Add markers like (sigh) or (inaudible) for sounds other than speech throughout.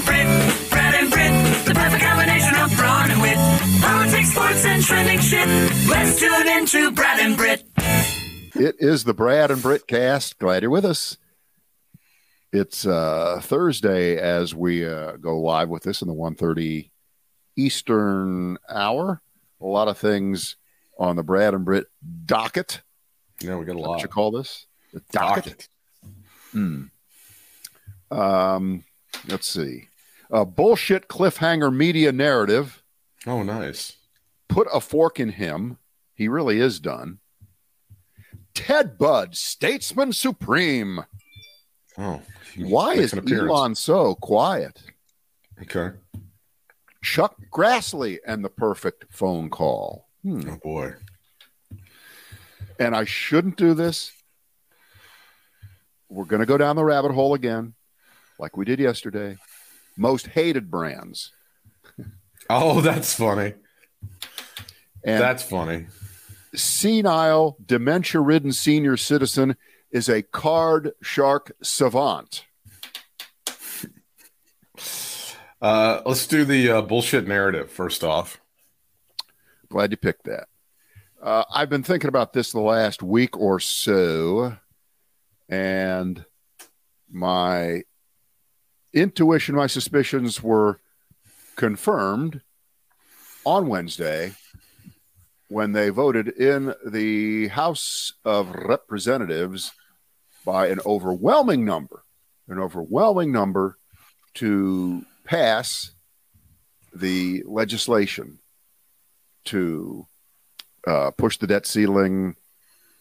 and Brit, Brad and Brit, the perfect combination of brawn and wit. Politics, sports, and trending shit. Let's tune into Brad and Brit. It is the Brad and Brit cast. Glad you're with us. It's uh, Thursday as we uh, go live with this in the 1.30 Eastern hour. A lot of things on the Brad and Brit docket. Yeah, we got a What lot. you call this? The docket. Hmm. Um, let's see. A bullshit cliffhanger media narrative. Oh, nice. Put a fork in him. He really is done. Ted Budd, statesman supreme. Oh, Why is. Elon so quiet? Okay. Chuck Grassley and the perfect phone call. Hmm. Oh boy. And I shouldn't do this. We're going to go down the rabbit hole again, like we did yesterday. Most hated brands. Oh, that's funny. And that's funny. senile, dementia ridden senior citizen is a card shark savant. (laughs) Uh, let's do the uh, bullshit narrative first off. Glad you picked that. Uh, I've been thinking about this the last week or so, and my intuition, my suspicions were confirmed on Wednesday when they voted in the House of Representatives by an overwhelming number, an overwhelming number to pass the legislation to uh, push the debt ceiling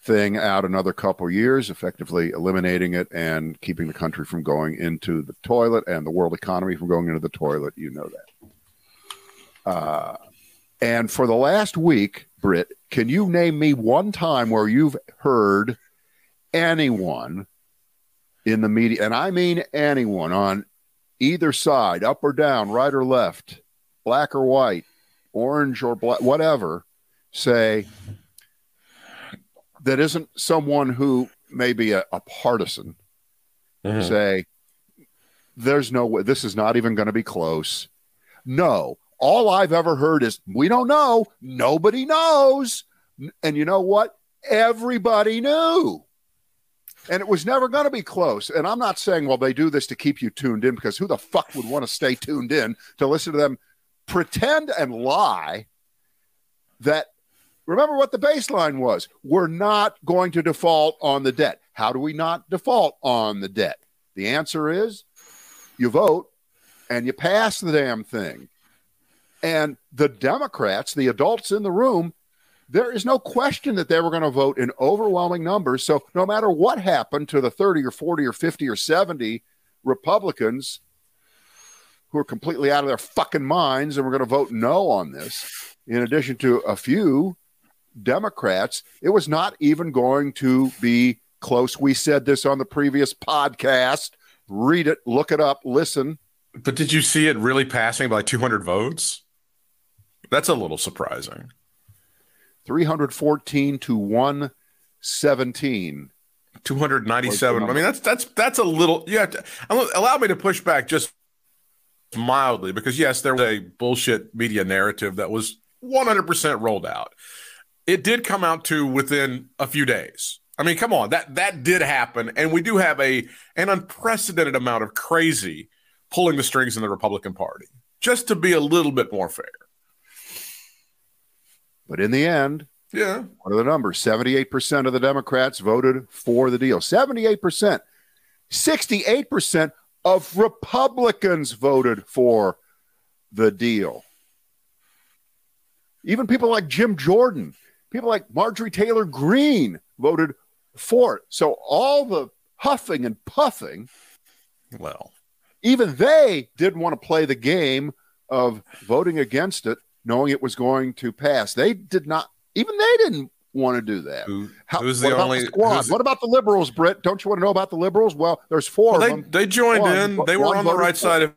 thing out another couple years, effectively eliminating it and keeping the country from going into the toilet and the world economy from going into the toilet. You know that. Uh, and for the last week, Britt, can you name me one time where you've heard anyone in the media, and I mean anyone on either side, up or down, right or left, black or white, orange or black, whatever, say that isn't someone who may be a, a partisan, Mhm. say, there's no way, this is not even going to be close. No, all I've ever heard is, we don't know. Nobody knows. And you know what? Everybody knew. And it was never going to be close. And I'm not saying, well, they do this to keep you tuned in because who the fuck would want to stay tuned in to listen to them pretend and lie that remember what the baseline was we're not going to default on the debt. How do we not default on the debt? The answer is you vote and you pass the damn thing. And the Democrats, the adults in the room, there is no question that they were going to vote in overwhelming numbers. So no matter what happened to the 30 or 40 or 50 or 70 Republicans who are completely out of their fucking minds and we're going to vote no on this, in addition to a few Democrats, it was not even going to be close. We said this on the previous podcast. Read it, look it up, listen. But did you see it really passing by 200 votes? That's a little surprising. 314 to 117. 297. I mean, that's that's that's a little. You have to allow me to push back just mildly because yes, there was a bullshit media narrative that was 100% rolled out. It did come out to within a few days. I mean, come on, that that did happen, and we do have a an unprecedented amount of crazy pulling the strings in the Republican Party. Just to be a little bit more fair. But in the end, Yeah. what are the numbers? 78% of the Democrats voted for the deal. 78%. 68% of Republicans voted for the deal. Even people like Jim Jordan, people like Marjorie Taylor Greene voted for it. So all the huffing and puffing, Well, even they didn't want to play the game of voting against it, knowing it was going to pass. They did not, even they didn't want to do that. who, How, who's the only? the squad? What about the liberals, Britt? Don't you want to know about the liberals? Well, there's four well, of they them. they joined One- in. They were on the right side of.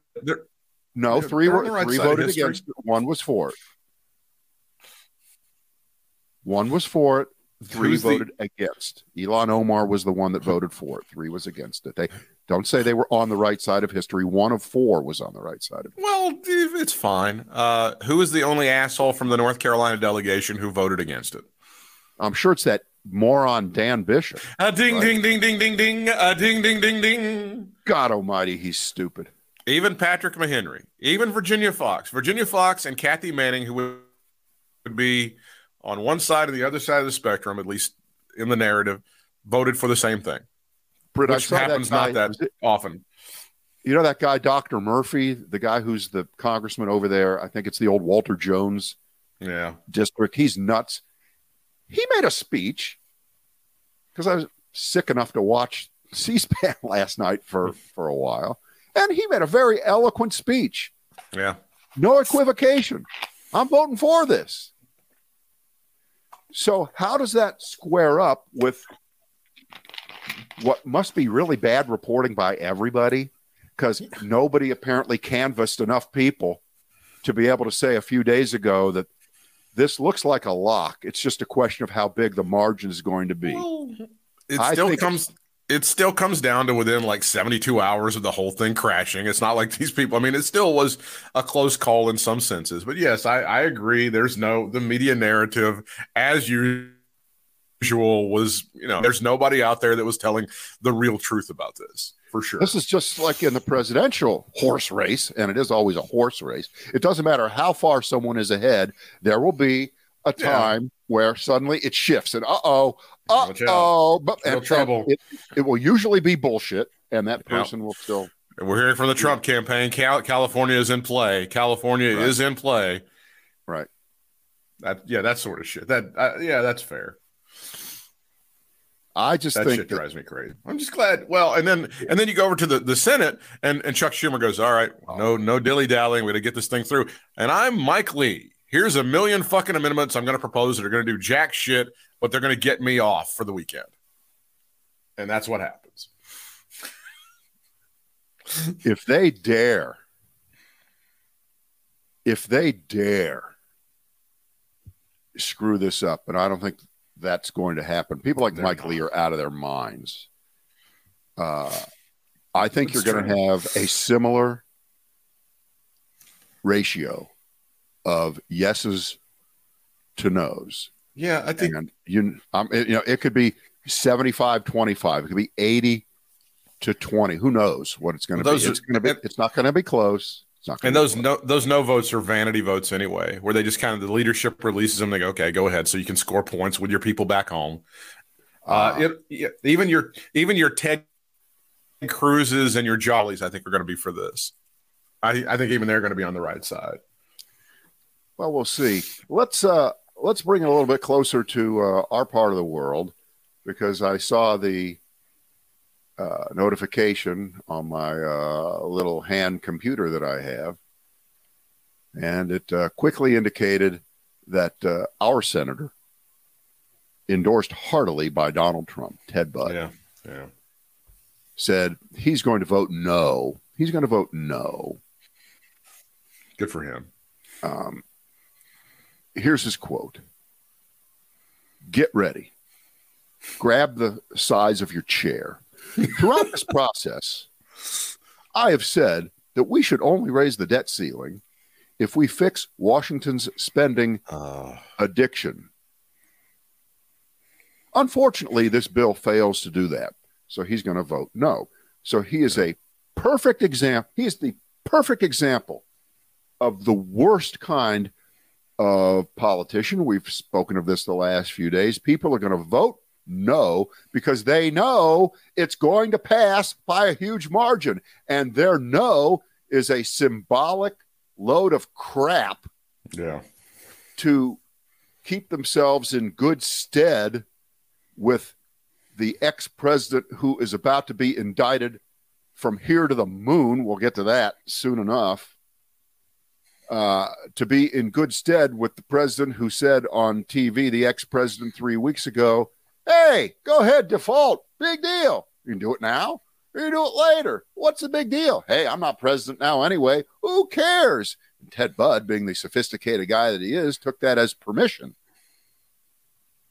No, three were right three voted history. against it. One was for it. One was for it. Three Who's the- voted against. Ilhan Omar was the one that voted for it. Three was against it. They Don't say they were on the right side of history. One of four was on the right side of it. Well, it's fine. Uh, who is the only asshole from the North Carolina delegation who voted against it? I'm sure it's that moron Dan Bishop. A ding, right? ding, ding, ding, ding, ding. A ding, ding, ding, ding. God Almighty, he's stupid. Even Patrick McHenry, even Virginia Foxx, Virginia Foxx, and Kathy Manning, who would be on one side or the other side of the spectrum, at least in the narrative, voted for the same thing. Britt, which happens that guy, not that often. You know that guy, Dr. Murphy, the guy who's the congressman over there. I think it's the old Walter Jones yeah. district. He's nuts. He made a speech because I was sick enough to watch (laughs) C-SPAN last night for for a while, and he made a very eloquent speech. Yeah, no equivocation. I'm voting for this. So how does that square up with what must be really bad reporting by everybody? Because nobody apparently canvassed enough people to be able to say a few days ago that this looks like a lock. It's just a question of how big the margin is going to be. Well, it still comes it still comes down to within like 72 hours of the whole thing crashing. It's not like (laughs) these people, I mean, it still was a close call in some senses. But yes, I, I agree. There's no, the media narrative, as usual, was, you know, there's nobody out there that was telling the real truth about this for sure. This is just like in the presidential horse race, and it is always a horse race. It doesn't matter how far someone is ahead, there will be a time yeah. where suddenly it shifts and uh oh, uh oh, but and, trouble. It, it, will usually be bullshit, and that person will still. We're hearing from the Trump campaign. Cal- California is in play. California right. is in play. Right. That yeah, that sort of shit. That uh, yeah, that's fair. I just that think shit that, drives me crazy. I'm just glad. Well, and then and then you go over to the, the Senate, and and Chuck Schumer goes, "All right, no no dilly dallying. We're gonna get this thing through." And I'm Mike Lee here's a million fucking amendments I'm going to propose that are going to do jack shit, but they're going to get me off for the weekend. And that's what happens. (laughs) if they dare, if they dare screw this up, and I don't think that's going to happen, people like they're Mike not. Lee are out of their minds. Uh, I think that's you're going to have a similar ratio of yeses to nos. Yeah, I think and you um, it, you know it could be 75 25 it could be 80 to 20 who knows what it's going to be? It's going to be it's not going to be close. And those no those no votes are vanity votes anyway where they just kind of the leadership releases them they go okay go ahead so you can score points with your people back home. Uh, uh it, even your even your ted cruzes and your jollies i think are going to be for this. I, I think even they're going to be on the right side. Well, we'll see. Let's uh, let's bring it a little bit closer to uh, our part of the world because I saw the uh, notification on my uh, little hand computer that I have, and it uh, quickly indicated that uh, our senator, endorsed heartily by Donald Trump, Ted Budd, yeah, yeah, said he's going to vote no. He's going to vote no. Good for him. Um, here's his quote Get ready. Grab the size of your chair. Throughout this process, I have said that we should only raise the debt ceiling if we fix Washington's spending uh. addiction. Unfortunately, this bill fails to do that. So he's going to vote no. So he is a perfect example. He is the perfect example of the worst kind of politician. We've spoken of this the last few days. People are going to vote no because they know it's going to pass by a huge margin. And their no is a symbolic load of crap. Yeah. To keep themselves in good stead with the ex president who is about to be indicted from here to the moon. We'll get to that soon enough. Uh, to be in good stead with the president who said on TV, the ex president three weeks ago, Hey, go ahead, default. Big deal. You can do it now or you do it later. What's the big deal? Hey, I'm not president now anyway. Who cares? And Ted Budd, being the sophisticated guy that he is, took that as permission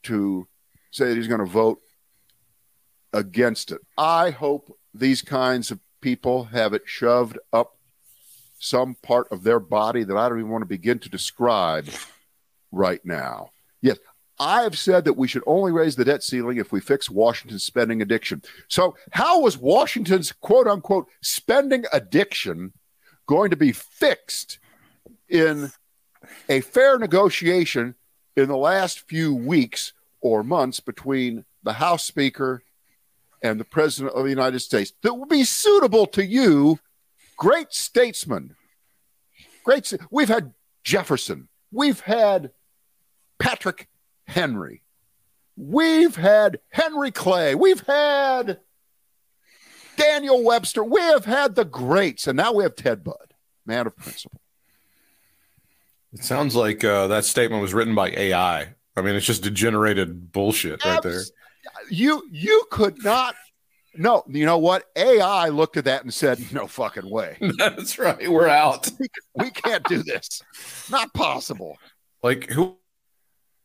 to say that he's going to vote against it. I hope these kinds of people have it shoved up some part of their body that I don't even want to begin to describe right now. Yes, I have said that we should only raise the debt ceiling if we fix Washington's spending addiction. So, how was Washington's quote unquote spending addiction going to be fixed in a fair negotiation in the last few weeks or months between the House Speaker and the President of the United States that would be suitable to you, great statesmen? Great. We've had Jefferson. We've had Patrick Henry. We've had Henry Clay. We've had Daniel Webster. We have had the greats, and now we have Ted Budd, man of principle. It sounds like uh, that statement was written by AI. I mean, it's just degenerated bullshit right there. You you could not. No, you know what? AI looked at that and said, "No fucking way. (laughs) That's right. We're out. (laughs) we can't do this. Not possible." Like who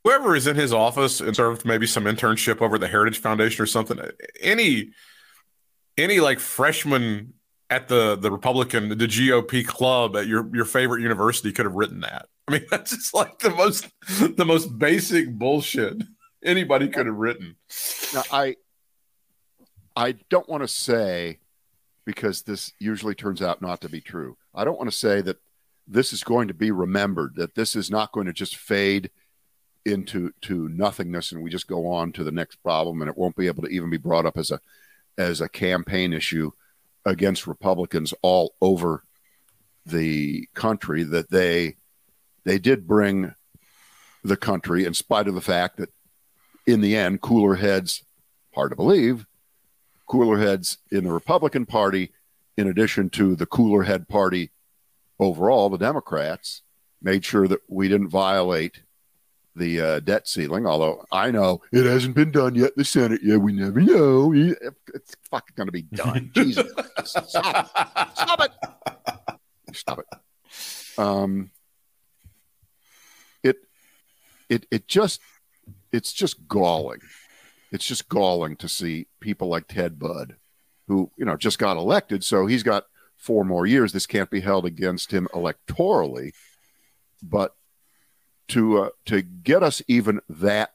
whoever is in his office and served maybe some internship over the Heritage Foundation or something, any any like freshman at the the Republican the GOP club at your your favorite university could have written that. I mean, (laughs) that's just like the most the most basic bullshit anybody could have written. Now, I I don't want to say because this usually turns out not to be true. I don't want to say that this is going to be remembered, that this is not going to just fade into to nothingness and we just go on to the next problem and it won't be able to even be brought up as a as a campaign issue against Republicans all over the country that they they did bring the country in spite of the fact that in the end cooler heads hard to believe cooler heads in the Republican Party in addition to the cooler head party overall the Democrats made sure that we didn't violate the uh, debt ceiling, although I know it hasn't been done yet. The Senate, yeah, we never know. It's fucking going to be done. (laughs) Jesus, stop it! Stop it! Stop it! Um, it, it, it just, it's just galling. It's just galling to see people like Ted Budd, who you know just got elected, so he's got four more years. This can't be held against him electorally, but to uh, to get us even that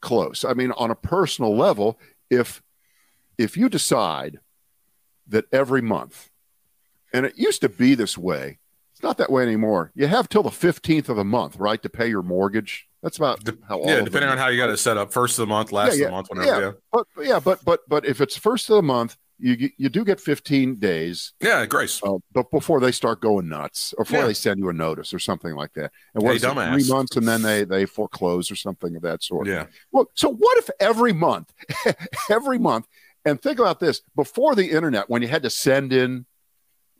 close. I mean, on a personal level, if if you decide that every month, and it used to be this way, it's not that way anymore. You have till the fifteenth of the month, right, to pay your mortgage. That's about how. Yeah, depending on how you got it set up, first of the month, last yeah, yeah, of the month, whatever. Yeah, yeah. But yeah, but but but if it's first of the month, you you do get 15 days. Yeah, grace. Uh, but before they start going nuts, or before yeah. they send you a notice or something like that. And what hey, three months, and then they they foreclose or something of that sort. Yeah. Well, so what if every month, (laughs) every month, and think about this: before the internet, when you had to send in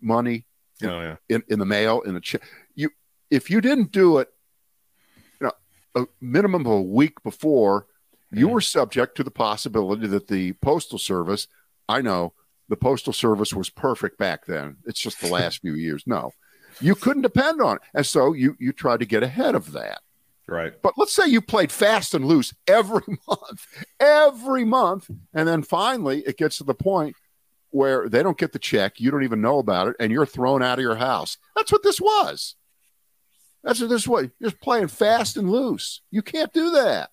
money, in, oh, yeah. in, in the mail, in the check, you if you didn't do it, a minimum of a week before, you were subject to the possibility that the postal service I know the postal service was perfect back then. It's just the last (laughs) few years. No, you couldn't depend on it, and so you you tried to get ahead of that. Right. But let's say you played fast and loose every (laughs) month, every month, and then finally it gets to the point where they don't get the check, you don't even know about it, and you're thrown out of your house. That's what this was. That's what this way. You're just playing fast and loose. You can't do that.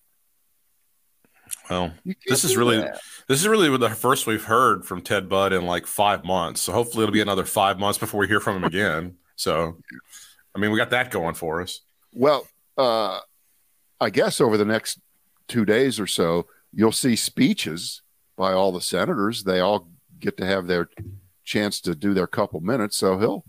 Well, this is really that. this is really the first we've heard from Ted Budd in like five months. So hopefully it'll be another five months before we hear from him again. so, I mean, we got that going for us. Well, uh, I guess over the next two days or so, you'll see speeches by all the senators. They all get to have their chance to do their couple minutes. So he'll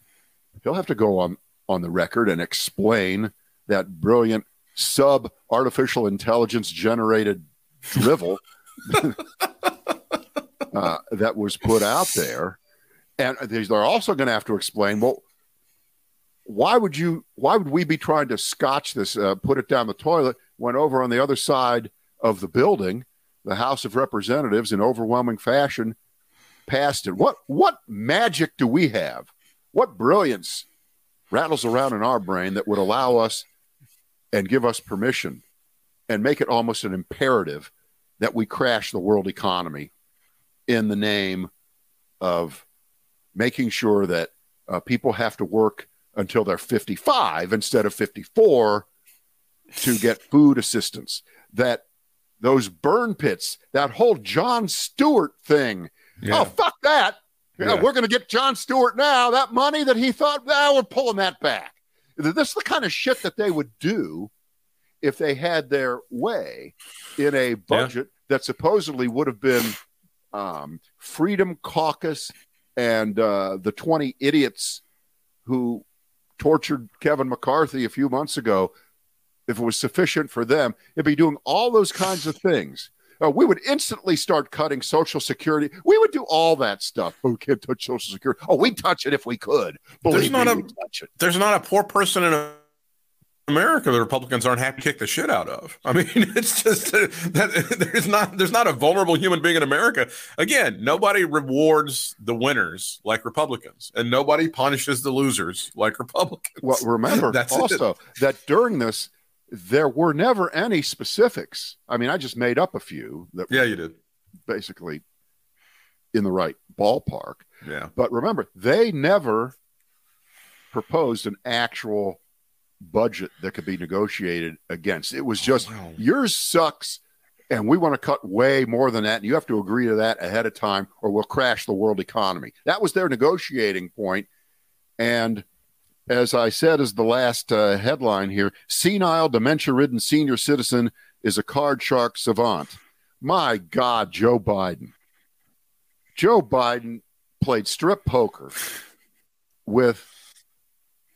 he'll have to go on on the record and explain that brilliant sub artificial intelligence generated drivel (laughs) uh, that was put out there. And they're also going to have to explain, well, why would you, why would we be trying to scotch this, uh, put it down the toilet when over on the other side of the building, the House of Representatives in overwhelming fashion passed it? What, what magic do we have? What brilliance rattles around in our brain that would allow us and give us permission and make it almost an imperative that we crash the world economy in the name of making sure that uh, people have to work until they're 55 instead of 54 to get food assistance. That those burn pits, that whole Jon Stewart thing. Yeah. Oh, fuck that. Yeah, Yeah. we're going to get Jon Stewart now. That money that he thought, now we're pulling that back. This is the kind of shit that they would do if they had their way in a budget that supposedly would have been um, Freedom Caucus and uh, the 20 idiots who tortured Kevin McCarthy a few months ago. If it was sufficient for them, it'd be doing all those kinds of things. Uh, we would instantly start cutting Social Security. We would do all that stuff. Oh, we can't touch Social Security. Oh, we'd touch it if we could. Believe not me, a- we'd touch it. There's not a poor person in America the Republicans aren't happy to kick the shit out of. I mean, (laughs) it's just uh, that there's not there's not a vulnerable human being in America. Again, nobody rewards the winners like Republicans, and nobody punishes the losers like Republicans. Well, remember (laughs) That's it. also that during this, there were never any specifics. I mean, I just made up a few that yeah, you did. basically in the right ballpark. Yeah, But remember, they never proposed an actual budget that could be negotiated against. It was oh, just Wow. yours sucks and we want to cut way more than that. And you have to agree to that ahead of time or we'll crash the world economy. That was their negotiating. And as I said, as the last uh, headline here, senile, dementia ridden senior citizen is a card shark savant. My God, Joe Biden. Joe Biden played strip poker with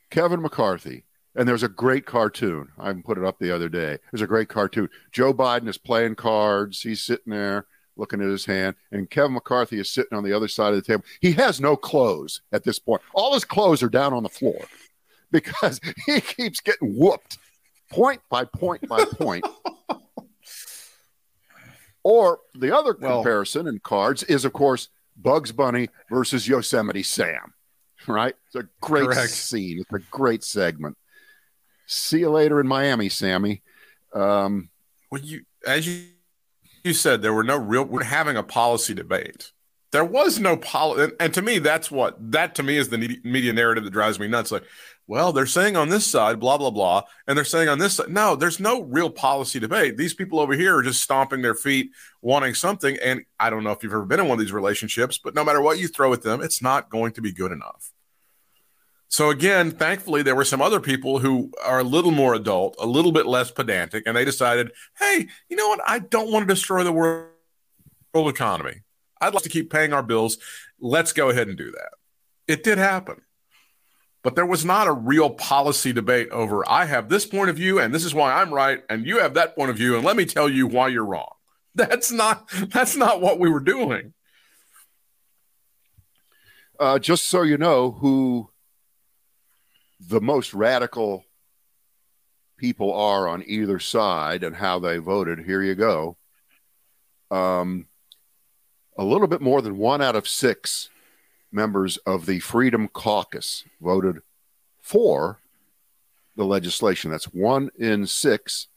Kevin McCarthy. And there's a great cartoon. I put it up the other day. There's a great cartoon. Joe Biden is playing cards. He's sitting there looking at his hand, and Kevin McCarthy is sitting on the other side of the table. He has no clothes at this point. All his clothes are down on the floor because (laughs) he keeps getting whooped point by point by point. (laughs) or the other Well- comparison in cards is, of course, Bugs Bunny versus Yosemite Sam. Right? It's a great Correct. scene. It's a great segment. See you later in Miami, Sammy. Um, well, you as you you said, there were no real. We're having a policy debate. There was no policy, and, and to me, that's what that to me is the media narrative that drives me nuts. Like, well, they're saying on this side, blah blah blah, and they're saying on this side, no, there's no real policy debate. These people over here are just stomping their feet, wanting something. And I don't know if you've ever been in one of these relationships, but no matter what you throw at them, it's not going to be good enough. So again, thankfully, there were some other people who are a little more adult, a little bit less pedantic, and they decided, hey, you know what? I don't want to destroy the world economy. I'd like to keep paying our bills. Let's go ahead and do that. It did happen. But there was not a real policy debate over I have this point of view and this is why I'm right and you have that point of view and let me tell you why you're wrong. (laughs) That's not that's not what we were doing. uh, just so you know who the most radical people are on either side and how they voted, here you go. Um, a little bit more than one out of six members of the Freedom Caucus voted for the legislation. That's one in six,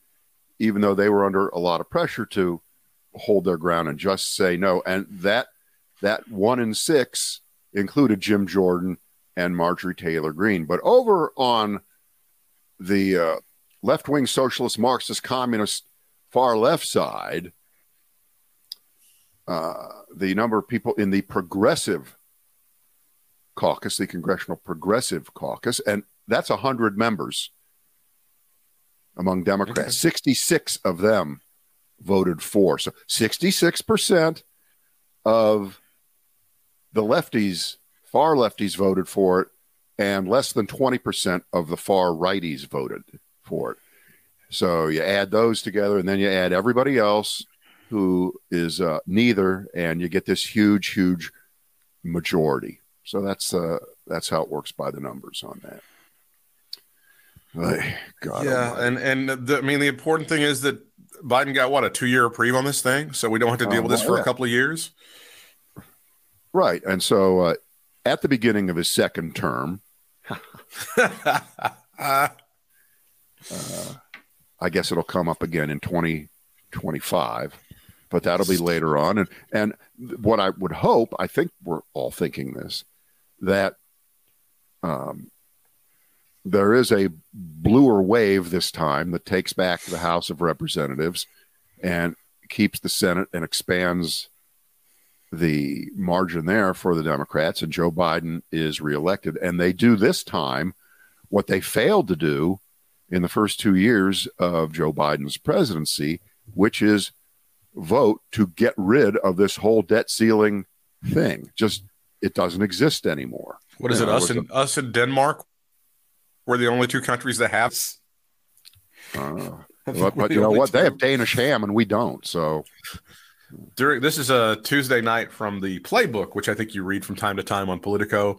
even though they were under a lot of pressure to hold their ground and just say no. And that that one in six included Jim Jordan and Marjorie Taylor Greene. But over on the uh, left wing socialist, Marxist, communist, far left side, uh, the number of people in the progressive caucus, the Congressional Progressive Caucus, and that's 100 members among Democrats. Okay. 66 of them voted for. So 66% of the lefties, far lefties voted for it, and less than 20% of the far righties voted for it. So you add those together, and then you add everybody else who is uh, neither, and you get this huge, huge majority. So that's uh, that's how it works by the numbers on that. Ay, God yeah, almighty. and and the, I mean the important thing is that Biden got what a two year reprieve on this thing, so we don't have to deal Oh, with this well, for a couple of years. right. And so uh, at the beginning of his second term, (laughs) Uh, I guess it'll come up again in 2025. but that'll be later on. And and what I would hope, I think we're all thinking this, that um, there is a bluer wave this time that takes back the House of Representatives and keeps the Senate and expands the margin there for the Democrats, and Joe Biden is reelected. And they do this time what they failed to do in the first two years of Joe Biden's presidency, which is vote to get rid of this whole debt ceiling thing. Just it doesn't exist anymore. What is you it? Know, us and us in Denmark. We're the only two countries that have. Uh, (laughs) but, but you know what? Two. They have Danish ham and we don't. So during this is a Tuesday night from the playbook, which I think you read from time to time on Politico.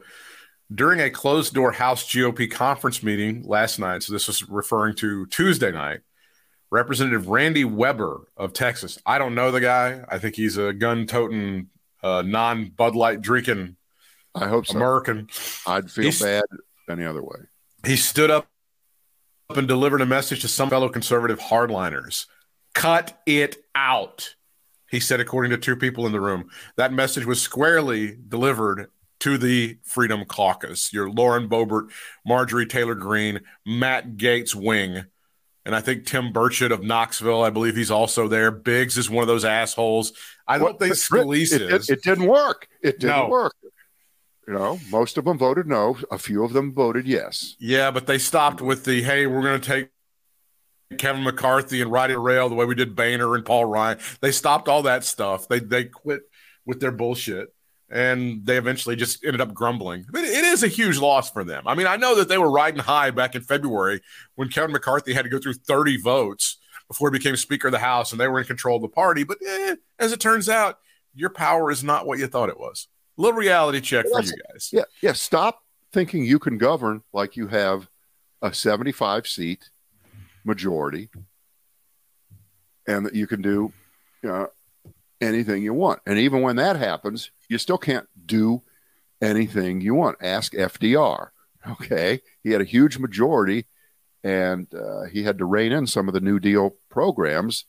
During a closed door House GOP conference meeting last night, so this was referring to Tuesday night, Representative Randy Weber of Texas. I don't know the guy. I think he's a gun toting, uh, non Bud Light drinking. I hope so. American. I'd feel he's, bad any other way. He stood up and delivered a message to some fellow conservative hardliners. Cut it out he said, according to two people in the room. That message was squarely delivered to the Freedom Caucus, your Lauren Boebert, Marjorie Taylor Greene, Matt Gaetz wing. And I think Tim Burchett of Knoxville, I believe he's also there. Biggs is one of those assholes. I don't think Scalise it, is. It, it, didn't work. It didn't no. work. You know, most of them voted no. A few of them voted yes. Yeah, but they stopped with the hey, we're going to take Kevin McCarthy and riding rail the way we did Boehner and Paul Ryan. They stopped all that stuff. They they quit with their bullshit, and they eventually just ended up grumbling. Mean, it is a huge loss for them. I mean, I know that they were riding high back in February when Kevin McCarthy had to go through 30 votes before he became Speaker of the House, and they were in control of the party. But eh, as it turns out, your power is not what you thought it was. A little reality check well, for you guys. Yeah, yeah. Stop thinking you can govern like you have a 75 seat majority and that you can do know, anything you want. And even when that happens, you still can't do anything you want. Ask FDR. Okay. He had a huge majority and uh, he had to rein in some of the New Deal programs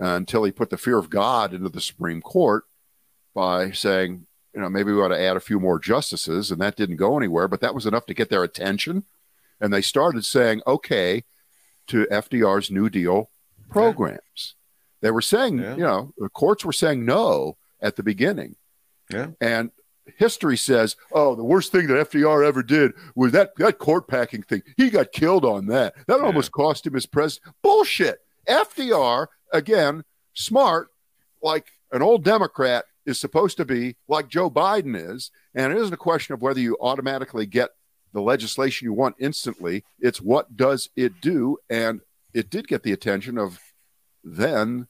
uh, until he put the fear of God into the Supreme Court by saying, you know, maybe we ought to add a few more justices. And that didn't go anywhere, but that was enough to get their attention. And they started saying, okay, to FDR's New Deal programs. They were saying, yeah. you know, the courts were saying no at the beginning. Yeah. And history says, oh, the worst thing that FDR ever did was that, that court packing thing. He got killed on that. That yeah. almost cost him his president. Bullshit. FDR, again, smart, like an old Democrat is supposed to be, like Joe Biden is. And it isn't a question of whether you automatically get the legislation you want instantly. It's what does it do? And it did get the attention of then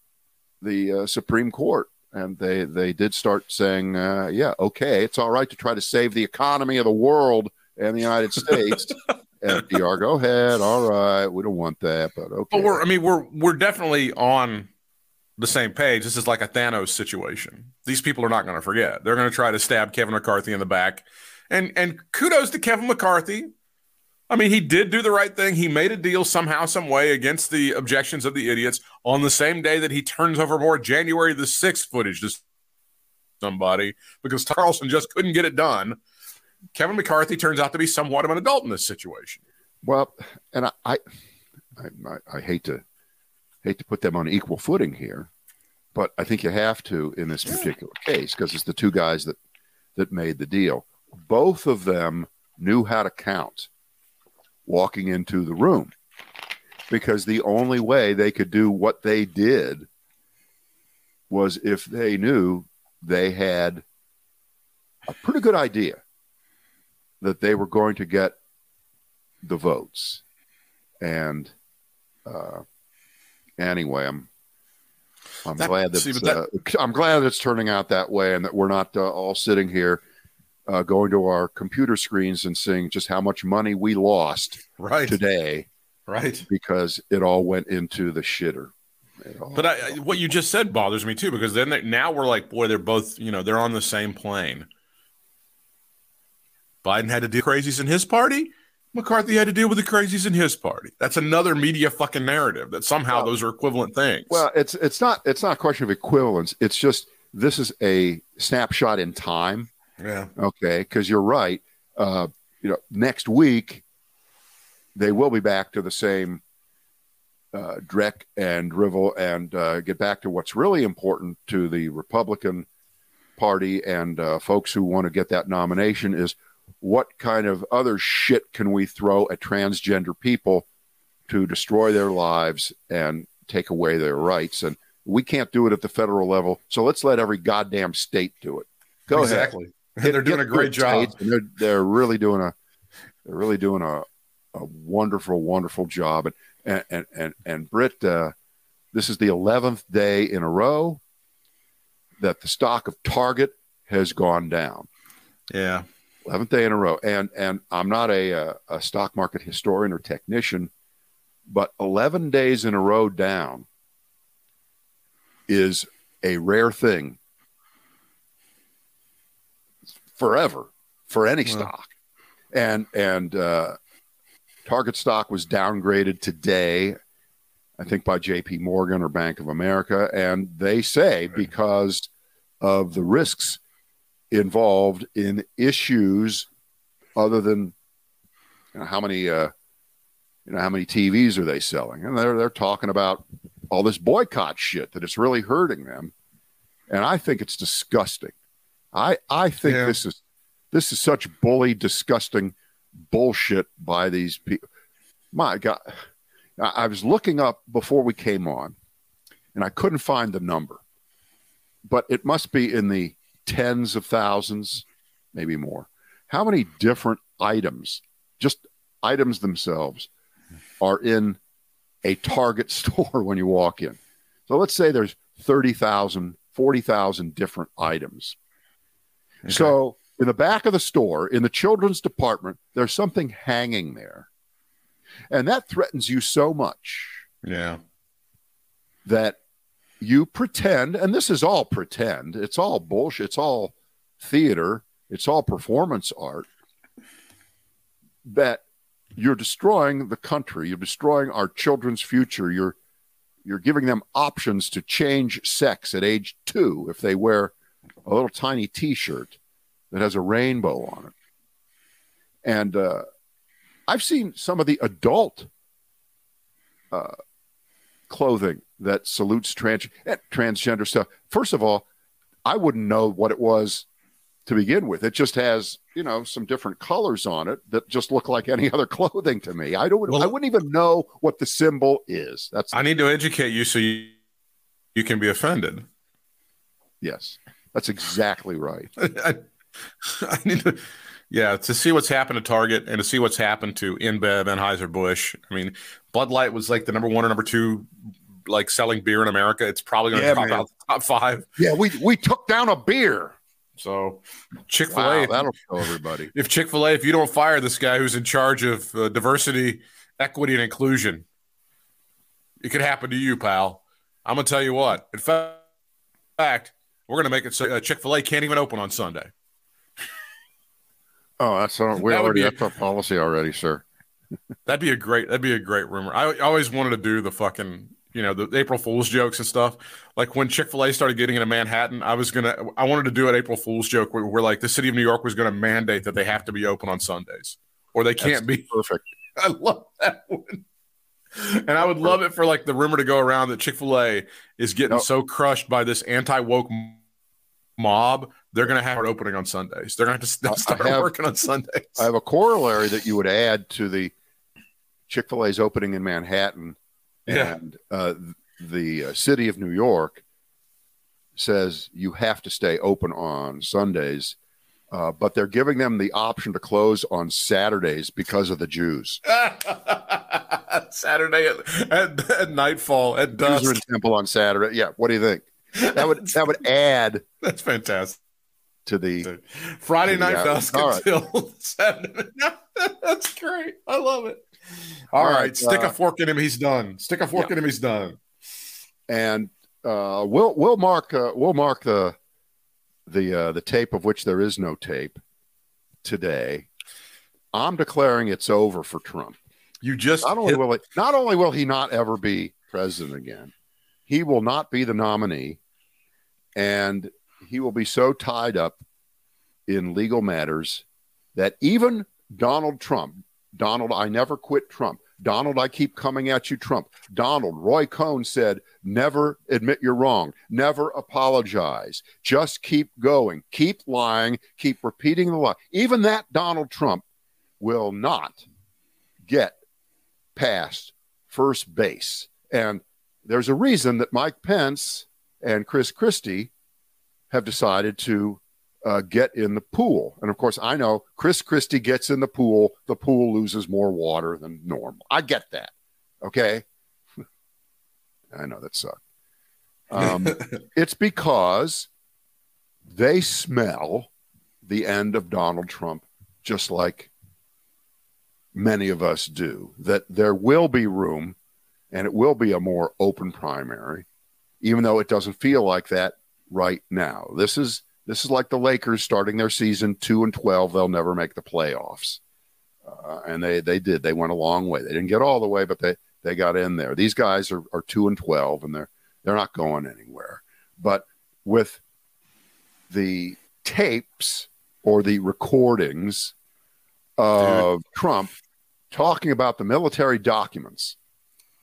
the uh, Supreme Court. And they, they did start saying, uh, yeah, okay, it's all right to try to save the economy of the world and the United (laughs) States. FDR, go ahead. All right, we don't want that, but okay. But we're, I mean, we're we're definitely on the same page. This is like a Thanos situation. These people are not going to forget. They're going to try to stab Kevin McCarthy in the back and and kudos to Kevin McCarthy. I mean, he did do the right thing. He made a deal somehow, some way against the objections of the idiots on the same day that he turns over more January the 6th footage to somebody because Carlson just couldn't get it done. Kevin McCarthy turns out to be somewhat of an adult in this situation. Well, and I, I, I, I hate to hate to put them on equal footing here, but I think you have to in this particular case because it's the two guys that that made the deal both of them knew how to count walking into the room because the only way they could do what they did was if they knew they had a pretty good idea that they were going to get the votes. And uh, anyway, I'm I'm that, glad that, see, that uh, I'm glad it's turning out that way, and that we're not uh, all sitting here uh, going to our computer screens and seeing just how much money we lost right today, right? Because it all went into the shitter. But I, what you just said bothers me too, because then they, now we're like, boy, they're both, you know, they're on the same plane. Biden had to do crazies in his party. McCarthy had to deal with the crazies in his party. That's another media fucking narrative that somehow Well- those are equivalent things. Well, it's it's not it's not a question of equivalence. It's just this is a snapshot in time. Yeah. Okay, because you're right. Uh, you know, next week they will be back to the same uh, dreck and drivel and uh, get back to what's really important to the Republican Party and uh, folks who want to get that nomination is what kind of other shit can we throw at transgender people to destroy their lives and take away their rights and we can't do it at the federal level so let's let every goddamn state do it go ahead exactly. And they're doing a great job. They're, they're really doing a they're really doing a, a wonderful wonderful job. And and and and, and Britt, uh, this is the eleventh day in a row that the stock of Target has gone down. Yeah. Eleventh day in a row. And and I'm not a, a a stock market historian or technician, but eleven days in a row down is a rare thing forever for any Wow. stock. And and uh, Target stock was downgraded today, I think by J.P. Morgan or Bank of America, and they say because of the risks involved in issues other than you know, how many uh, you know how many TVs are they selling, and they're they're talking about all this boycott shit that it's really hurting them, and I think it's disgusting. I I think Yeah. this is this is such bully, disgusting bullshit by these people. My God, I, I was looking up before we came on, and I couldn't find the number, but it must be in the tens of thousands, maybe more. How many different items, just items themselves, are in a Target (laughs) store when you walk in? So let's say there's 30,000, 40,000 different items. So in the back of the store, in the children's department, there's something hanging there. And that threatens you so much Yeah. that you pretend, and this is all pretend, it's all bullshit, it's all theater, it's all performance art, that you're destroying the country, you're destroying our children's future, you're you're giving them options to change sex at age two if they wear a little tiny t-shirt that has a rainbow on it. And uh, I've seen some of the adult uh, clothing that salutes trans eh, transgender stuff. First of all, I wouldn't know what it was to begin with. It just has, you know, some different colors on it that just look like any (laughs) other clothing to me. I don't Well- I wouldn't even know what the symbol is. That's I need to educate you so you, you can be offended. yes. That's exactly right. (laughs) I, I need to, yeah, to see what's happened to Target and to see what's happened to InBev, Anheuser-Busch. I mean, Bud Light was like the number one or number two, like selling beer in America. It's probably going to Yeah, drop man. out the top five. Yeah, we we took down a beer. So, Chick Fil A, Wow, that'll show everybody. if Chick Fil A, if you don't fire this guy who's in charge of uh, diversity, equity, and inclusion, it could happen to you, pal. I'm gonna tell you what. In fa- fact, we're gonna make it so uh, Chick Fil A can't even open on Sunday. Oh, that's our, we That already that's our policy already, sir. (laughs) That'd be a great. That'd be a great rumor. I, I always wanted to do the fucking, you know, the April Fool's jokes and stuff. Like when Chick Fil A started getting into Manhattan, I was gonna. I wanted to do an April Fool's joke where, where like the city of New York was gonna mandate that they have to be open on Sundays, or they can't be. Perfect. (laughs) I love that one. (laughs) And I would love it for like the rumor to go around that Chick Fil A is getting No. so crushed by this anti woke mob, they're going to have it opening on Sundays. They're going to have to start have- working on Sundays. I have a corollary that you would add to the Chick Fil A's opening in Manhattan, Yeah. and uh, the uh, city of New York says you have to stay open on Sundays, uh, but they're giving them the option to close on Saturdays because of the Jews. (laughs) Saturday at, at, at nightfall at Jews are in temple on Saturday. Yeah, what do you think? That would that would add That's fantastic. to the Friday night Yeah, dusk all right. until (laughs) Saturday. (laughs) That's great. I love it. all All right, right, stick uh, a fork in him. He's done. Stick a fork in him. He's done. and uh, we'll we'll mark uh, we'll mark the the uh, the tape of which there is no tape today. I'm declaring it's over for Trump. You just Not only hit- will it, not only will he not ever be president again, he will not be the nominee, and he will be so tied up in legal matters that even Donald Trump, Donald, I never quit Trump. Donald, I keep coming at you, Trump. Donald, Roy Cohn said, never admit you're wrong, never apologize, just keep going, keep lying, keep repeating the lie. Even that Donald Trump will not get past first base. And there's a reason that Mike Pence and Chris Christie have decided to uh, get in the pool. And of course, I know Chris Christie gets in the pool, the pool loses more water than normal. I get that. Okay. (laughs) I know that sucked. Um, (laughs) it's because they smell the end of Donald Trump just like many of us do, that there will be room and it will be a more open primary, even though it doesn't feel like that right now. This is this is like the Lakers starting their season two and twelve. They'll never make the playoffs, uh, and they they did. They went a long way. They didn't get all the way, but they they got in there. These guys are, are two and twelve, and they're they're not going anywhere. But with the tapes or the recordings of Trump talking about the military documents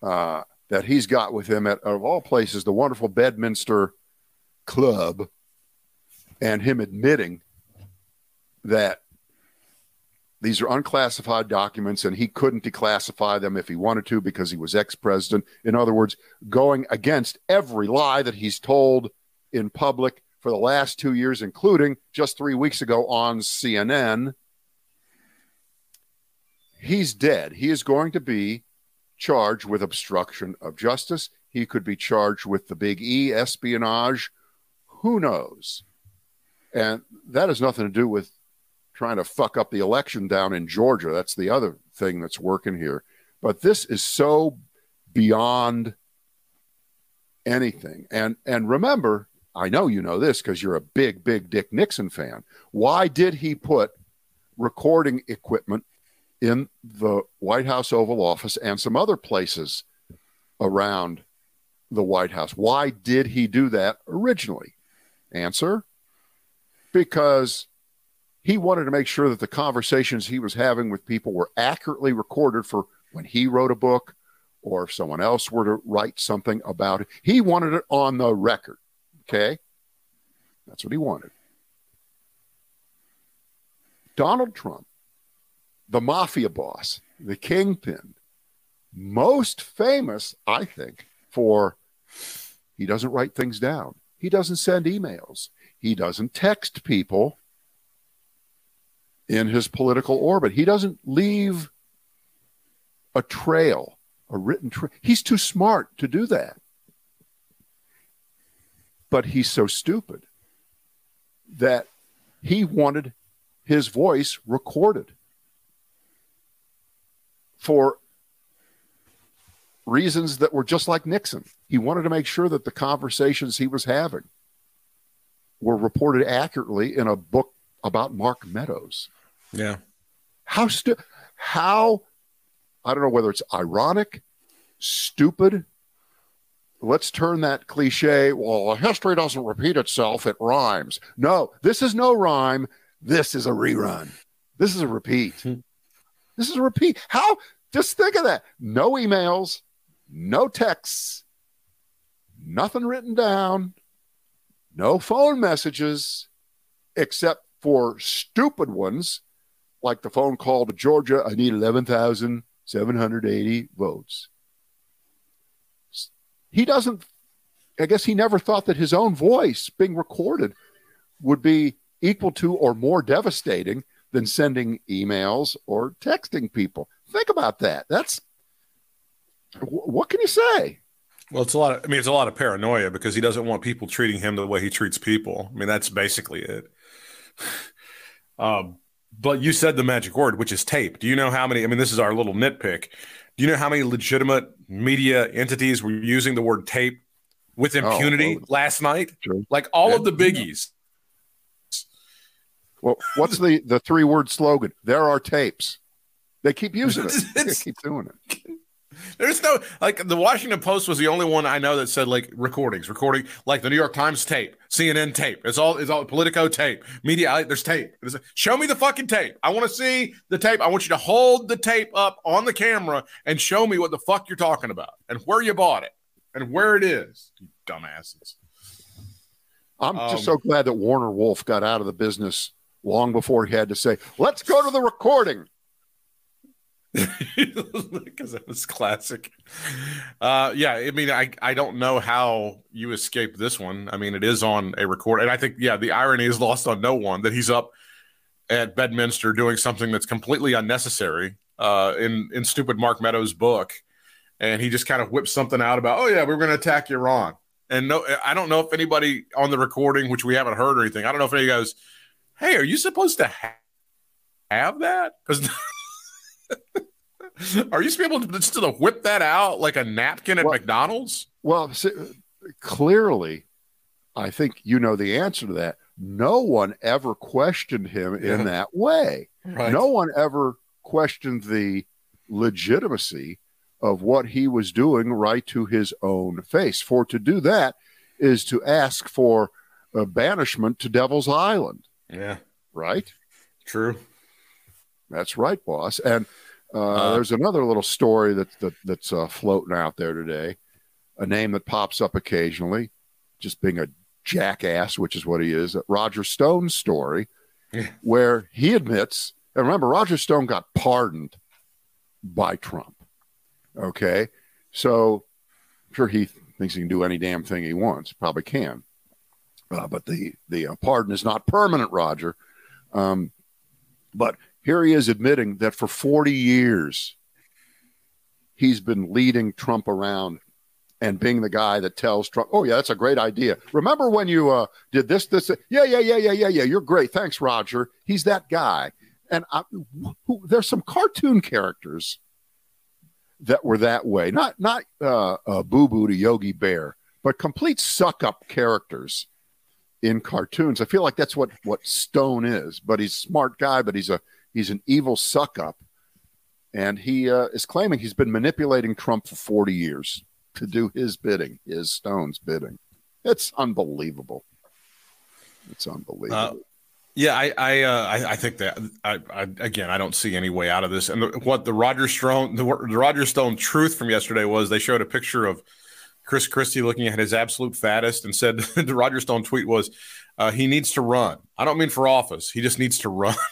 uh, that he's got with him at, of all places, the wonderful Bedminster Club, and him admitting that these are unclassified documents and he couldn't declassify them if he wanted to because he was ex president. In other words, going against every lie that he's told in public for the last two years, including just three weeks ago on CNN. He's dead. He is going to be charged with obstruction of justice. He could be charged with the big E, espionage. Who knows? And that has nothing to do with trying to fuck up the election down in Georgia. That's the other thing that's working here. But this is so beyond anything. And and remember, I know you know this because you're a big, big Dick Nixon fan. Why did he put recording equipment in the White House Oval Office and some other places around the White House? Why did he do that originally? Answer because he wanted to make sure that the conversations he was having with people were accurately recorded for when he wrote a book or if someone else were to write something about it. He wanted it on the record. Okay. That's what he wanted. Donald Trump, the mafia boss, the kingpin, most famous, I think, for he doesn't write things down. He doesn't send emails. He doesn't text people in his political orbit. He doesn't leave a trail, a written trail. He's too smart to do that. But he's so stupid that he wanted his voice recorded for reasons that were just like Nixon. He wanted to make sure that the conversations he was having were reported accurately in a book about Mark Meadows. yeah. How stu- how I don't know whether it's ironic, stupid. Let's turn that cliche. Well, history doesn't repeat itself; it rhymes. No, this is no rhyme. This is a rerun. This is a repeat. Hmm. this is a repeat. How? Just think of that. No emails, no texts, nothing written down, no phone messages, except for stupid ones like the phone call to Georgia. I need 11,780 votes. He doesn't, I guess he never thought that his own voice being recorded would be equal to or more devastating than sending emails or texting people. Think about that. That's what can you say? Well, it's a lot. Of, I mean, it's a lot of paranoia because he doesn't want people treating him the way he treats people. I mean, that's basically it. (sighs) um, but you said the magic word, which is tape. Do you know how many? I mean, this is our little nitpick. Do you know how many legitimate media entities were using the word tape with impunity oh, last night? Sure. Like all Yeah. of the biggies. Well, what's the the three word slogan? There are tapes. They keep using it. (laughs) They keep doing it. There's no like the Washington Post was the only one I know that said like recordings, recording like the New York Times tape, CNN tape. It's all it's all Politico tape, media. There's tape. There's show me the fucking tape. I want to see the tape. I want you to hold the tape up on the camera and show me what the fuck you're talking about and where you bought it and where it is. You dumbasses. I'm um, just so glad that Warner Wolf got out of the business long before he had to say, "Let's go to the recording." (laughs) because it was classic. Uh, yeah, I mean, I I don't know how you escape this one. I mean, it is on a record, and I think yeah, the irony is lost on no one that he's up at Bedminster doing something that's completely unnecessary uh, in in stupid Mark Meadows' book, and he just kind of whips something out about, oh yeah, we're going to attack Iran, and no, I don't know if anybody on the recording, which we haven't heard or anything, I don't know if anybody goes, hey, are you supposed to ha- have that? Because (laughs) Are you supposed to be able to just to whip that out like a napkin at well, McDonald's? Well, clearly, I think you know the answer to that. No one ever questioned him yeah. in that way. Right. No one ever questioned the legitimacy of what he was doing right to his own face. For to do that is to ask for a banishment to Devil's Island. Yeah. Right? True. That's right, boss. And uh, uh, there's another little story that, that that's uh, floating out there today. A name that pops up occasionally, just being a jackass, which is what he is. Roger Stone's story, where he admits, and remember, Roger Stone got pardoned by Trump. Okay, so I'm sure he thinks he can do any damn thing he wants. Probably can, uh, but the the uh, pardon is not permanent, Roger. Um, but here he is admitting that for 40 years he's been leading Trump around and being the guy that tells Trump, "Oh yeah, that's a great idea. Remember when you uh, did this, this? Yeah, yeah, yeah, yeah, yeah, yeah. You're great. Thanks, Roger. He's that guy." And I, who, there's some cartoon characters that were that way. Not not uh, uh, Boo Boo to Yogi Bear, but complete suck up characters in cartoons. I feel like that's what what Stone is. But he's a smart guy. But he's a He's an evil suck up. And he uh, is claiming he's been manipulating Trump for 40 years to do his bidding, his Stone's bidding. It's unbelievable. It's unbelievable. Uh, yeah, I I, uh, I, I think that I, I, again I don't see any way out of this. And the, what the Roger Stone the, the Roger Stone truth from yesterday was they showed a picture of Chris Christie looking at his absolute fattest and said (laughs) the Roger Stone tweet was uh, he needs to run. I don't mean for office. He just needs to run. (laughs)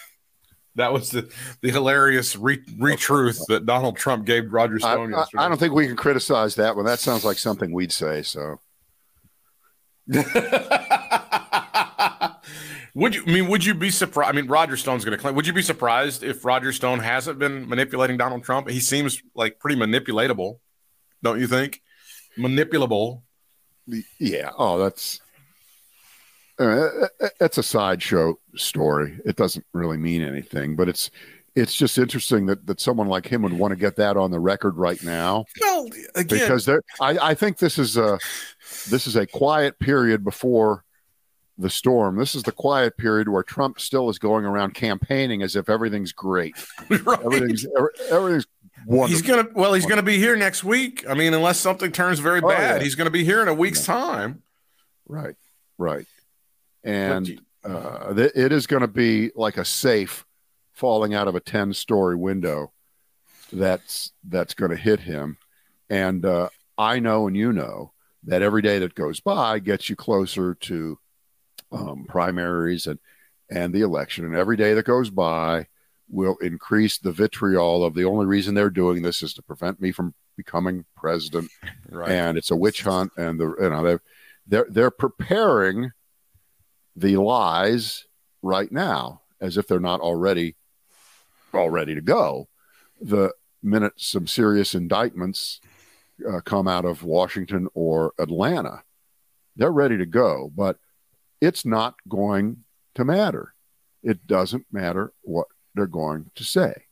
That was the, the hilarious re, truth that Donald Trump gave Roger Stone I, yesterday. I, I, don't think we can criticize that one. That sounds like something we'd say. So, (laughs) would you I mean? Would you be surprised? I mean, Roger Stone's going to claim. Would you be surprised if Roger Stone hasn't been manipulating Donald Trump? He seems like pretty manipulatable, don't you think? Manipulable. Yeah. Oh, that's uh, it's a sideshow story. It doesn't really mean anything, but it's it's just interesting that, that someone like him would want to get that on the record right now. Well, again, because there, I, I think this is a this is a quiet period before the storm. This is the quiet period where Trump still is going around campaigning as if everything's great. (laughs) Right. Everything's everything's wonderful. He's gonna well, he's gonna be here next week. I mean, unless something turns very oh, bad, yeah. he's gonna be here in a week's yeah. time. Right, right and uh, it is going to be like a safe falling out of a 10 story window that's that's going to hit him. And uh, i know and you know that every day that goes by gets you closer to um, primaries and and the election. And every day that goes by will increase the vitriol of the only reason they're doing this is to prevent me from becoming president. Right. and it's a witch hunt and the you know they're they're, they're preparing the lies right now as if they're not already all ready to go. The minute some serious indictments uh, come out of Washington or Atlanta, they're ready to go, but it's not going to matter. It doesn't matter what they're going to say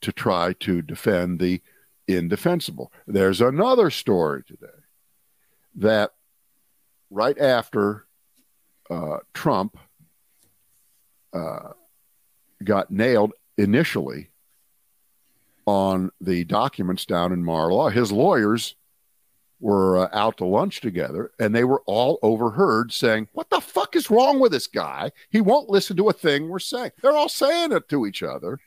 to try to defend the indefensible. There's another story today that right after uh, Trump uh, got nailed initially on the documents down in Mar-a-Lago. His lawyers were uh, out to lunch together and they were all overheard saying, What the fuck is wrong with this guy? He won't listen to a thing we're saying. They're all saying it to each other.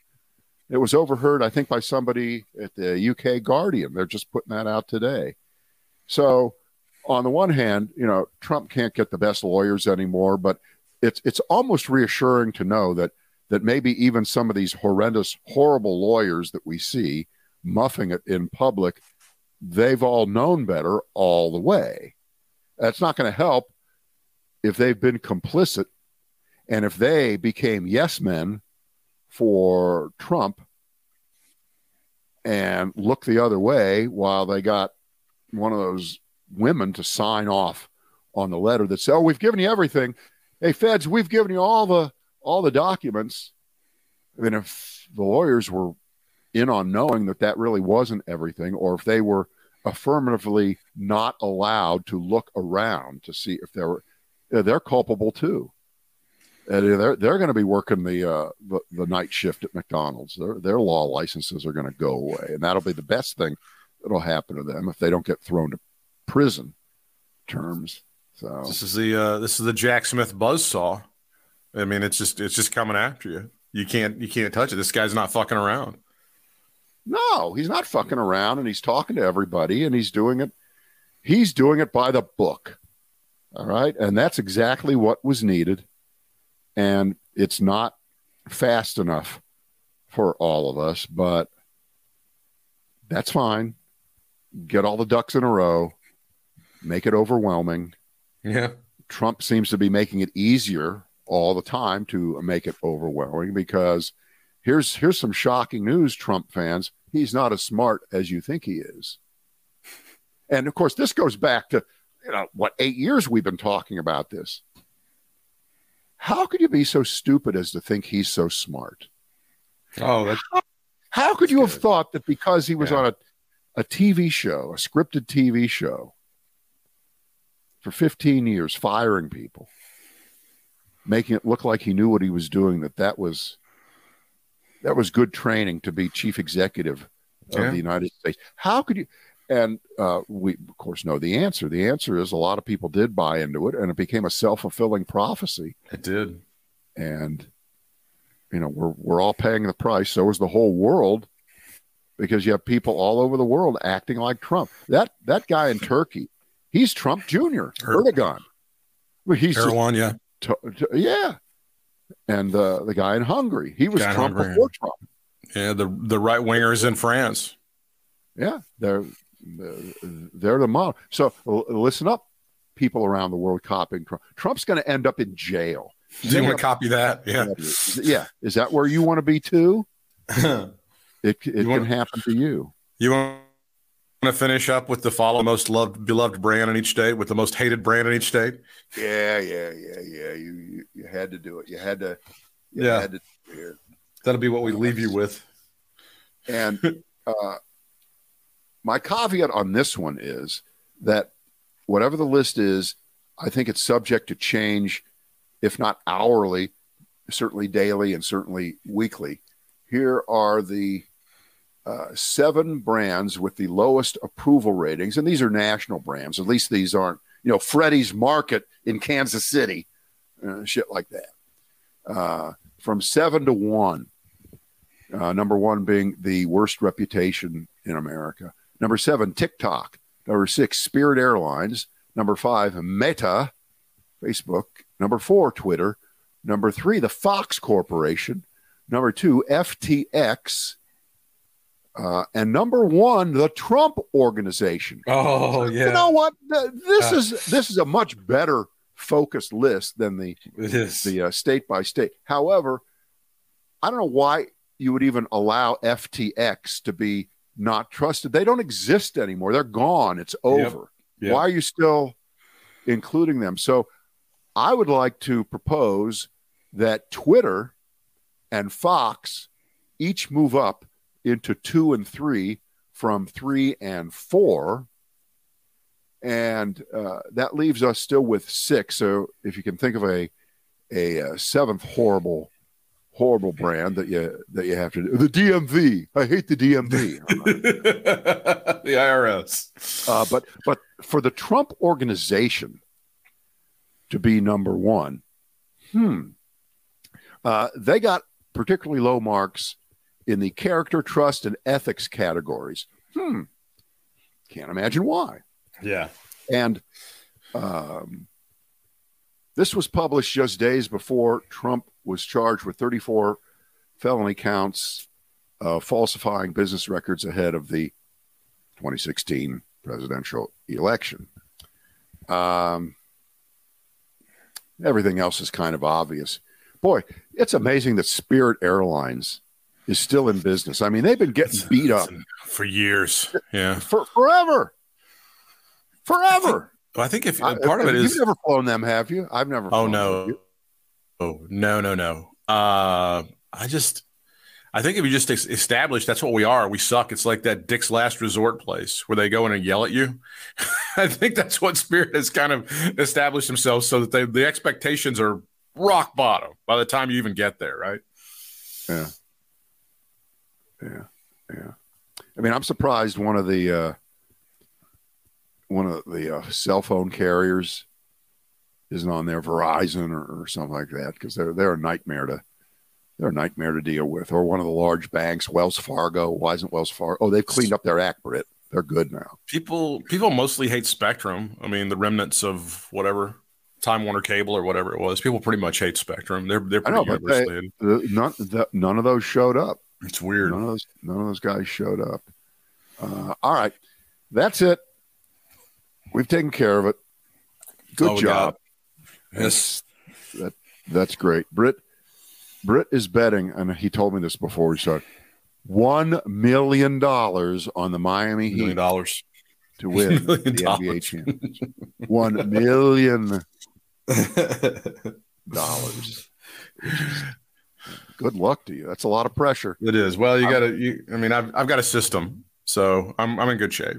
It was overheard, I think, by somebody at the UK Guardian. They're just putting that out today. So, on the one hand, you know, Trump can't get the best lawyers anymore, but it's it's almost reassuring to know that that maybe even some of these horrendous, horrible lawyers that we see muffing it in public, they've all known better all the way. That's not going to help if they've been complicit and if they became yes men for Trump and look the other way while they got one of those women to sign off on the letter that said, "Oh, we've given you everything. Hey, feds, we've given you all the all the documents." I mean, if the lawyers were in on knowing that that really wasn't everything, or if they were affirmatively not allowed to look around to see if they were, they're culpable too. And they're they're going to be working the, uh, the the night shift at McDonald's. Their their law licenses are going to go away, and that'll be the best thing that'll happen to them if they don't get thrown to prison terms. So this is the uh, this is the Jack Smith buzz saw. I mean, it's just it's just coming after you. You can't you can't touch it. This guy's not fucking around. No, he's not fucking around, and he's talking to everybody, and he's doing it. He's doing it by the book. All right, and that's exactly what was needed, and it's not fast enough for all of us, but that's fine. Get all the ducks in a row make it overwhelming. Yeah. Trump seems to be making it easier all the time to make it overwhelming because here's here's some shocking news Trump fans he's not as smart as you think he is and of course this goes back to you know what 8 years we've been talking about this how could you be so stupid as to think he's so smart oh that's how, how could you have thought that because he was yeah. on a a TV show a scripted TV show for 15 years firing people, making it look like he knew what he was doing, that that was that was good training to be chief executive of yeah. the United States. How could you? And uh, we, of course, know the answer. The answer is a lot of people did buy into it, and it became a self fulfilling prophecy. It did, and you know we're we're all paying the price. So is the whole world, because you have people all over the world acting like Trump. That that guy in Turkey He's Trump Jr. Erdogan. Well, he's Erdogan, yeah, t- t- yeah. And uh, the guy in Hungary, he was Trump Hungary. before Trump. Yeah, the the right wingers in France. Yeah, they're they're the model. So listen up, people around the world copying Trump. Trump's going to end up in jail. Do you want to copy that? Yeah, yeah. Is that where you want to be too? (laughs) it it can want, happen to you. You want to finish up with the follow most loved beloved brand in each state with the most hated brand in each state? Yeah, yeah, yeah, yeah. You you, you had to do it. You had to. You yeah. Had to That'll be what we leave you with. And (laughs) uh, my caveat on this one is that whatever the list is, I think it's subject to change, if not hourly, certainly daily, and certainly weekly. Here are the uh, seven brands with the lowest approval ratings, and these are national brands. At least these aren't, you know, Freddy's Market in Kansas City, uh, shit like that. Uh, from seven to one. Uh, number one being the worst reputation in America. Number seven, TikTok. Number six, Spirit Airlines. Number five, Meta, Facebook. Number four, Twitter. Number three, the Fox Corporation. Number two, FTX. Uh, and number one, the Trump Organization. Oh yeah. You know what? This uh, is this is a much better focused list than the the uh, state by state. However, I don't know why you would even allow FTX to be not trusted. They don't exist anymore. They're gone. It's over. Yep. Yep. Why are you still including them? So, I would like to propose that Twitter and Fox each move up into two and three from three and four. And uh, that leaves us still with six. So if you can think of a, a, a uh, seventh horrible horrible brand that you that you have to do. The DMV. I hate the DMV. (laughs) the IRS. Uh, but but for the Trump organization to be number one, hmm, uh, they got particularly low marks in the character, trust, and ethics categories. Hmm, can't imagine why. Yeah, and um, this was published just days before Trump was charged with 34 felony counts of falsifying business records ahead of the 2016 presidential election. Um, everything else is kind of obvious. Boy, it's amazing that Spirit Airlines is still in business. I mean, they've been getting beat up for years. Yeah. For forever. Forever. Well, I think if I, part of it you've is never flown them, have you? I've never. Oh no. Oh no no no. Uh, I just I think if you just establish that's what we are, we suck. It's like that Dick's Last Resort place where they go in and yell at you. (laughs) I think that's what Spirit has kind of established themselves so that they, the expectations are rock bottom by the time you even get there, right? Yeah. Yeah. Yeah. I mean, I'm surprised one of the uh, one of the uh, cell phone carriers isn't on there, Verizon or, or something like that, because they're they're a nightmare to they're a nightmare to deal with. Or one of the large banks, Wells Fargo. Why isn't Wells Fargo? Oh, they've cleaned up their act, Britt. They're good now. People people mostly hate Spectrum. I mean, the remnants of whatever Time Warner Cable or whatever it was. People pretty much hate Spectrum. They're they're pretty I know, but they, none the, none of those showed up. It's weird. None of those none of those guys showed up. Uh, all right, that's it. We've taken care of it. Good oh, job. Yes, that that's great. Britt Britt is betting, and he told me this before we started. One million dollars on the Miami Heat dollars to win (laughs) the NBA championship. One million (laughs) dollars. (laughs) Good luck to you. That's a lot of pressure. It is. Well, you got to. I mean, I've I've got a system, so I'm I'm in good shape.